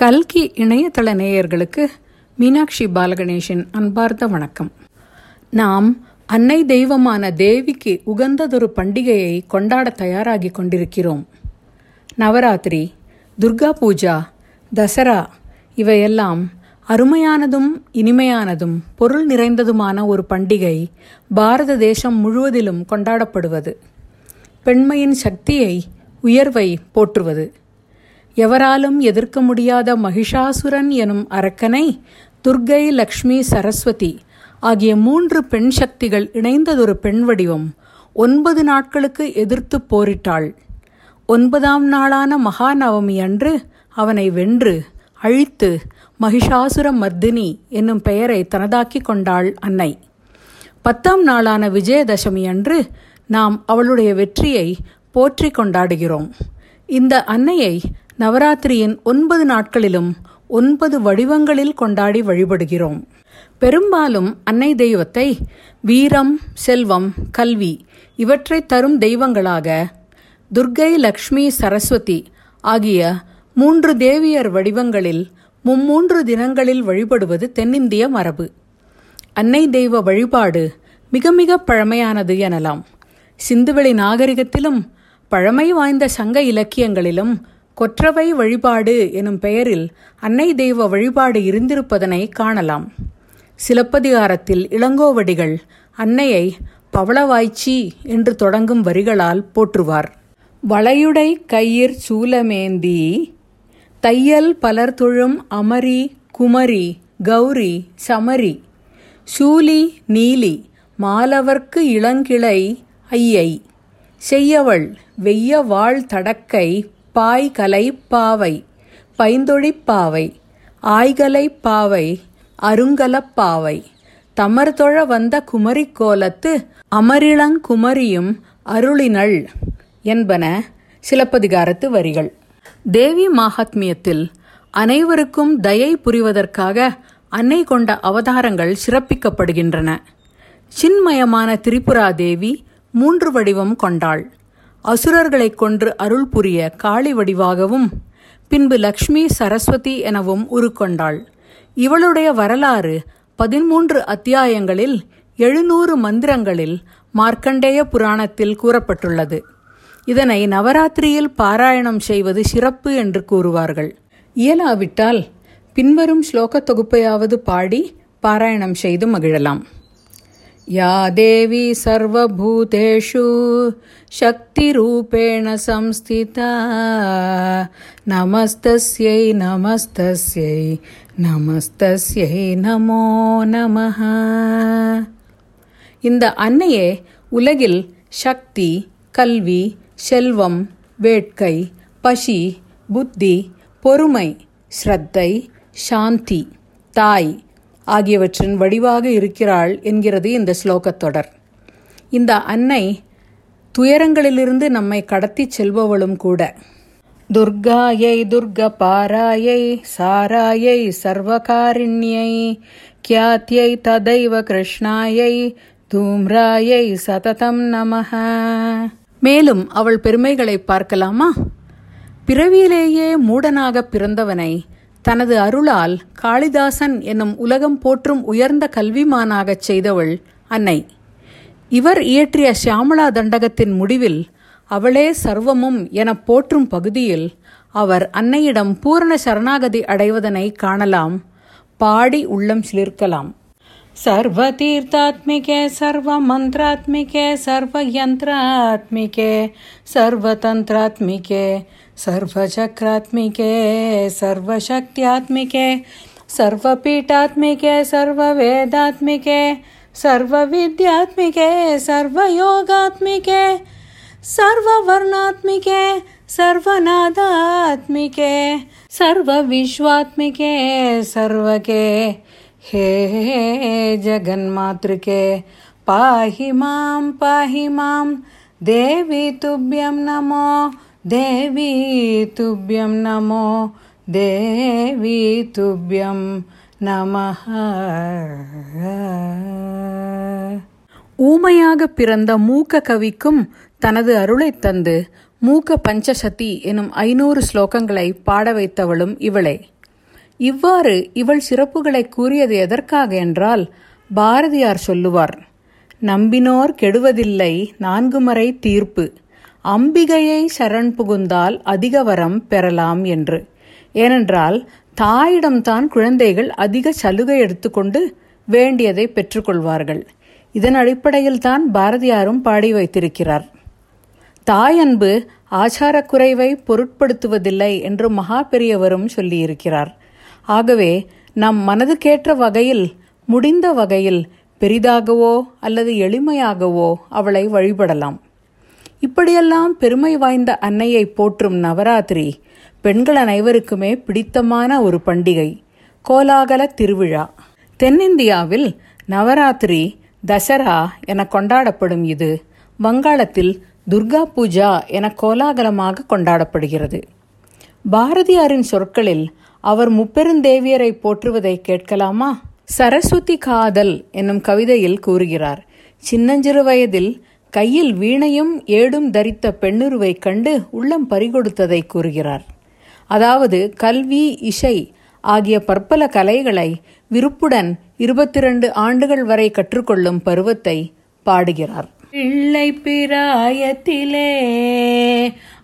கல்கி இணையதள நேயர்களுக்கு மீனாட்சி பாலகணேஷின் அன்பார்ந்த வணக்கம். நாம் அன்னை தெய்வமான தேவிக்கு உகந்ததொரு பண்டிகையை கொண்டாட தயாராகி கொண்டிருக்கிறோம். நவராத்திரி துர்கா பூஜா தசரா இவையெல்லாம் அருமையானதும் இனிமையானதும் பொருள் நிறைந்ததுமான ஒரு பண்டிகை பாரத தேசம் முழுவதிலும் கொண்டாடப்படுவது. பெண்மையின் சக்தியை உயர்வை போற்றுவது. எவராலும் எதிர்க்க முடியாத மகிஷாசுரன் எனும் அரக்கனை துர்கை லக்ஷ்மி சரஸ்வதி ஆகிய மூன்று பெண் சக்திகள் இணைந்ததொரு பெண் வடிவம் ஒன்பது நாட்களுக்கு எதிர்த்து போரிட்டாள். ஒன்பதாம் நாளான மகாநவமி அன்று அவனை வென்று அழித்து மகிஷாசுர மர்தினி என்னும் பெயரை தனதாக்கி கொண்டாள் அன்னை. பத்தாம் நாளான விஜயதசமி அன்று நாம் அவளுடைய வெற்றியை போற்றி கொண்டாடுகிறோம். இந்த அன்னையை நவராத்திரியின் ஒன்பது நாட்களிலும் ஒன்பது வடிவங்களில் கொண்டாடி வழிபடுகிறோம். பெரும்பாலும் அன்னை தெய்வத்தை வீரம் செல்வம் கல்வி இவற்றை தரும் தெய்வங்களாக துர்கை லக்ஷ்மி சரஸ்வதி ஆகிய மூன்று தேவியர் வடிவங்களில் மும்மூன்று தினங்களில் வழிபடுவது தென்னிந்திய மரபு. அன்னை தெய்வ வழிபாடு மிக மிக பழமையானது எனலாம். சிந்துவெளி நாகரிகத்திலும் பழமை வாய்ந்த சங்க இலக்கியங்களிலும் கொற்றவை வழிபாடு எனும் பெயரில் அன்னை தெய்வ வழிபாடு இருந்திருப்பதனை காணலாம். சிலப்பதிகாரத்தில் இளங்கோவடிகள் அன்னையை பவளவாய்ச்சி என்று தொடங்கும் வரிகளால் போற்றுவார். வளையுடை கையிற் சூலமேந்தி தையல் பலர் தொழும் அமரி குமரி கௌரி சமரி சூலி நீலி மாலவர்க்கு இளங்கிளை ஐயை செய்யவள் வெய்ய வாழ் தடக்கை பாய்கலை பாவை பைந்தொழிப்பாவை ஆய்கலை பாவை அருங்கலப்பாவை தமர்தொழ வந்த குமரி கோலத்து அமரிளங்குமரியும் அருளினள் என்பன சிலப்பதிகாரத்து வரிகள். தேவி மாகாத்மியத்தில் அனைவருக்கும் தயை புரிவதற்காக அன்னை கொண்ட அவதாரங்கள் சிறப்பிக்கப்படுகின்றன. சின்மயமான திரிபுரா தேவி மூன்று வடிவம் கொண்டாள். அசுரர்களைக் கொன்று அருள் புரிய காளி வடிவாகவும் பின்பு லக்ஷ்மி சரஸ்வதி எனவும் உருக்கொண்டாள். இவளுடைய வரலாறு பதிமூன்று அத்தியாயங்களில் எழுநூறு மந்திரங்களில் மார்க்கண்டேய புராணத்தில் கூறப்பட்டுள்ளது. இதனை நவராத்திரியில் பாராயணம் செய்வது சிறப்பு என்று கூறுவார்கள். இயலாவிட்டால் பின்வரும் ஸ்லோக தொகுப்பையாவது பாடி பாராயணம் செய்து மகிழலாம். या देवी सर्वभूतेषु शक्तिरूपेण संस्थिता नमस्तस्यै नमस्तस्यै நமஸ்தஸ்யை நமோ நமஹ இந்த அன்னையே உலகில் சக்தி கல்வி செல்வம் வேட்கை பசி புத்தி பொறுமை ஸ்ரத்தை சாந்தி தாய் ஆகியவற்றின் வடிவாக இருக்கிறாள் என்கிறது இந்த ஸ்லோகத் தொடர். இந்த அன்னை துயரங்களிலிருந்து நம்மை கடத்தி செல்பவளும் கூட. துர்காயை துர்க பாராயை சாராயை சர்வகாரிண்யை கியாத்தியை ததைவ கிருஷ்ணாயை தூம்ராயை சததம் நமக மேலும் அவள் பெருமைகளை பார்க்கலாமா? பிறவியிலேயே மூடனாக பிறந்தவனை தனது அருளால் காளிதாசன் என்னும் உலகம் போற்றும் உயர்ந்த கல்விமானாகச் செய்தவள் அன்னை. இவர் இயற்றிய சியாமளா தண்டகத்தின் முடிவில் அவளே சர்வமும் எனப் போற்றும் பகுதியில் அவர் அன்னையிடம் பூரண சரணாகதி அடைவதனை காணலாம். பாடி உள்ளம் சிலிர்க்கலாம். சர்வ தீர்த்தாத்மிகே சர்வ மந்திராத்மிகே சர்வ யந்திராத்மிகே சர்வ தந்திராத்மிகே सर्वचक्रात्मिके, सर्वशक्त्यात्मिके, सर्वपीठात्मिके, सर्ववेदात्मिके, सर्वविद्यात्मिके, सर्वयोगात्मिके, सर्ववर्णात्मिके, सर्वनादात्मिके, सर्वविश्वात्मिके, सर्वके। हे जगन्मातृके, पाहि माँ पाहि माँ, देवी तुभ्यं नमो। देवी तुभ्यं नमो देवी तुभ्यं நமஹ ஊமையாக பிறந்த மூக்க கவிக்கும் தனது அருளைத் தந்து மூக்க பஞ்சசதி எனும் ஐநூறு ஸ்லோகங்களை பாட வைத்தவளும் இவளே இவ்வாறு இவள் சிறப்புகளை கூறியது எதற்காக என்றால் பாரதியார் சொல்லுவார் நம்பினோர் கெடுவதில்லை நான்கு மறை தீர்ப்பு அம்பிகையை சரண் புகுந்தால் அதிக வரம் பெறலாம் என்று. ஏனென்றால் தாயிடம்தான் குழந்தைகள் அதிக சலுகை எடுத்துக்கொண்டு வேண்டியதை பெற்றுக்கொள்வார்கள். இதன் அடிப்படையில் தான் பாரதியாரும் பாடி வைத்திருக்கிறார். தாயன்பு ஆச்சாரக்குறைவை பொருட்படுத்துவதில்லை என்று மகா பெரியவரும் சொல்லியிருக்கிறார். ஆகவே நம் மனதுக்கேற்ற வகையில் முடிந்த வகையில் பெரிதாகவோ அல்லது எளிமையாகவோ அவளை வழிபடலாம். இப்படியெல்லாம் பெருமை வாய்ந்த அன்னையை போற்றும் நவராத்திரி பெண்கள் அனைவருக்குமே பிடித்தமான ஒரு பண்டிகை கோலாகல திருவிழா. தென்னிந்தியாவில் நவராத்திரி தசரா என கொண்டாடப்படும் இது வங்காளத்தில் துர்கா பூஜா என கோலாகலமாக கொண்டாடப்படுகிறது. பாரதியாரின் சொற்களில் அவர் முப்பெருந்தேவியரை போற்றுவதை கேட்கலாமா? சரஸ்வதி காதல் என்னும் கவிதையில் கூறுகிறார் சின்னஞ்சிறு வயதில் கையில் வீணையும் ஏடும் தரித்த பெண்ணுருவை கண்டு உள்ளம் பறிகொடுத்ததை கூறுகிறார். அதாவது கல்வி இசை ஆகிய பற்பல கலைகளை விருப்புடன் இருபத்தி ரெண்டு ஆண்டுகள் வரை கற்றுக்கொள்ளும் பருவத்தை பாடுகிறார். பிள்ளை பிராயத்திலே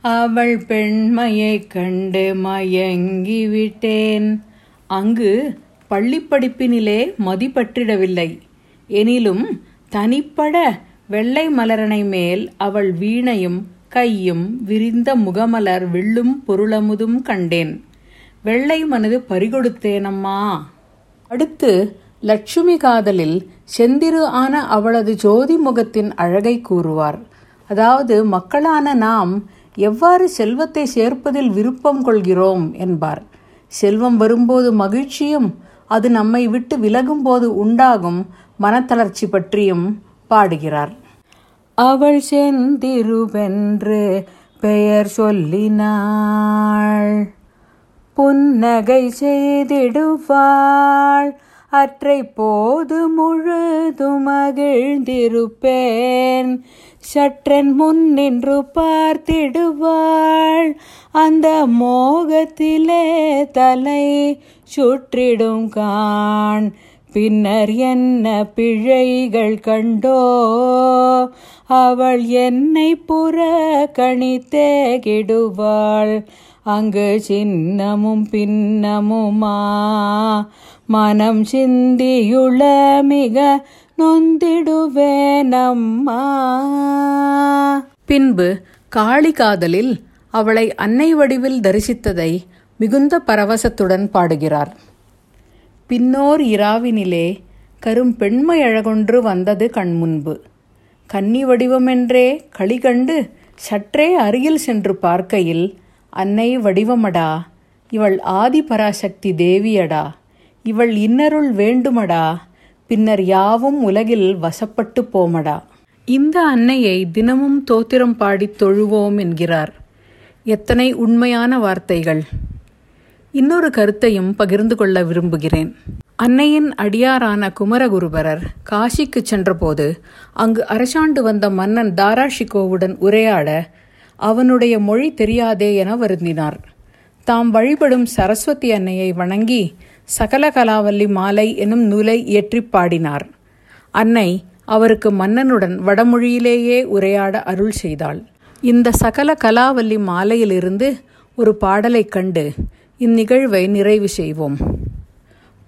அவள் பெண்மையை கண்டு மயங்கி விட்டேன் அங்கு பள்ளிப்படிப்பினிலே மதிப்பற்றிடவில்லை. எனிலும் தனிப்பட வெள்ளை மலரனை மேல் அவள் வீணையும் கையும் விரிந்த முகமலர் வெள்ளும் பொருளமுதும் கண்டேன். வெள்ளை மனது பறிகொடுத்தேனம்மா. அடுத்து லட்சுமி காதலில் செந்திரு ஆன அவளது ஜோதி முகத்தின் அழகை கூறுவார். அதாவது மக்களான நாம் எவ்வாறு செல்வத்தை சேர்ப்பதில் விருப்பம் கொள்கிறோம் என்பார். செல்வம் வரும்போது மகிழ்ச்சியும் அது நம்மை விட்டு விலகும் போது உண்டாகும் மனத்தளர்ச்சி பற்றியும் பாடுகிறார். அவள் செந்திருவென்று பெயர் சொல்லினாள். புன்னகை செய்திடுவாள். அற்றை போது முழுது மகிழ்ந்திருப்பேன். சற்றன் முன் நின்று பார்த்திடுவாள். அந்த மோகத்திலே தலை சுற்றிடும் கான். பின்னர் என்ன பிழைகள் கண்டோ? அவள் என்னை புறக்கணித்தேகிடுவாள். அங்கு சின்னமும் பின்னமுமா? மனம் சிந்தியுள மிக நொந்திடுவேனம்மா. பின்பு காளி காதலில் அவளை அன்னை வடிவில் தரிசித்ததை மிகுந்த பரவசத்துடன் பாடுகிறார். பின்னோர் இராவினிலே கரும் பெண்மை அழகொன்று வந்தது கண்முன்பு. கன்னி வடிவமென்றே களி கண்டு சற்றே அருகில் சென்று பார்க்கையில் அன்னை வடிவமடா இவள் ஆதி பராசக்தி தேவியடா இவள் இன்னருள் வேண்டுமடா பின்னர் யாவும் உலகில் வசப்பட்டு போமடா. இந்த அன்னையை தினமும் தோத்திரம் பாடித் தொழுவோம் என்கிறார். எத்தனை உண்மையான வார்த்தைகள்! இன்னொரு கருத்தையும் பகிர்ந்து கொள்ள விரும்புகிறேன். அன்னையின் அடியாரான குமரகுருபரர் காசிக்கு சென்றபோது அங்கு அரசாண்டு வந்த மன்னன் தாராஷிகோவுடன் உரையாட அவனுடைய மொழி தெரியாதே என வருந்தினார். தாம் வழிபடும் சரஸ்வதி அன்னையை வணங்கி சகல கலாவல்லி மாலை எனும் நூலை இயற்றி பாடினார். அன்னை அவருக்கு மன்னனுடன் வடமொழியிலேயே உரையாட அருள் செய்தாள். இந்த சகல கலாவல்லி மாலையிலிருந்து ஒரு பாடலைக் கண்டு இந்நிகழ்வை நிறைவு செய்வோம்.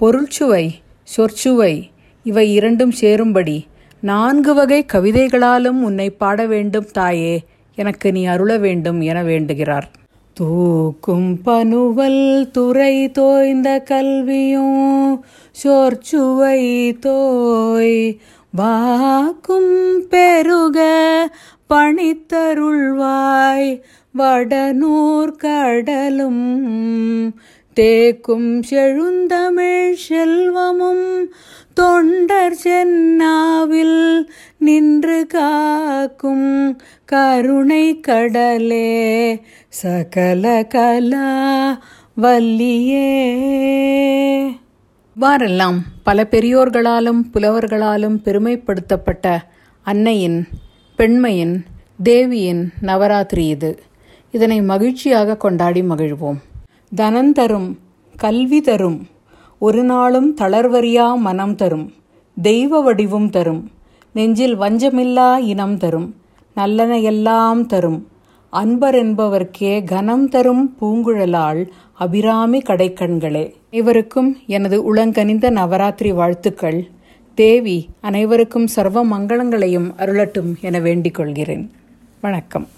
பொருள்சுவை சொற்சுவை இவை இரண்டும் சேரும்படி நான்கு வகை கவிதைகளாலும் உன்னை பாட வேண்டும் தாயே எனக்கு நீ அருள வேண்டும் என வேண்டுகிறார். தூக்கும் பனுவல் துறை தோய்ந்த கல்வியும் சொற்சுவை தோய் வாக்கும் பெருக பணித்தருள்வாய். வடநூர் கடலும் தேக்கும் செழுந்தமிழ் செல்வமும் தொண்டர் சென்னாவில் நின்று காக்கும் கருணை கடலே. சகல கலா வல்லியே. வாரெல்லாம் பல பெரியோர்களாலும் புலவர்களாலும் பெருமைப்படுத்தப்பட்ட அன்னையின் பெண்மையின் தேவியின் நவராத்திரி இது. இதனை மகிழ்ச்சியாக கொண்டாடி மகிழ்வோம். தனந்தரும் கல்வி தரும் ஒரு நாளும் தளர்வறியா மனம் தரும் தெய்வ வடிவும் தரும் நெஞ்சில் வஞ்சமில்லா இனம் தரும் நல்லன எல்லாம் தரும் அன்பர் என்பவர்க்கே கனம் தரும் பூங்குழலால் அபிராமி கடைக்கண்களே. இவருக்கும் எனது உளங்கனிந்த நவராத்திரி வாழ்த்துக்கள். தேவி அனைவருக்கும் சர்வ மங்களங்களையும் அருளட்டும் என வேண்டிக் கொள்கிறேன். வணக்கம்.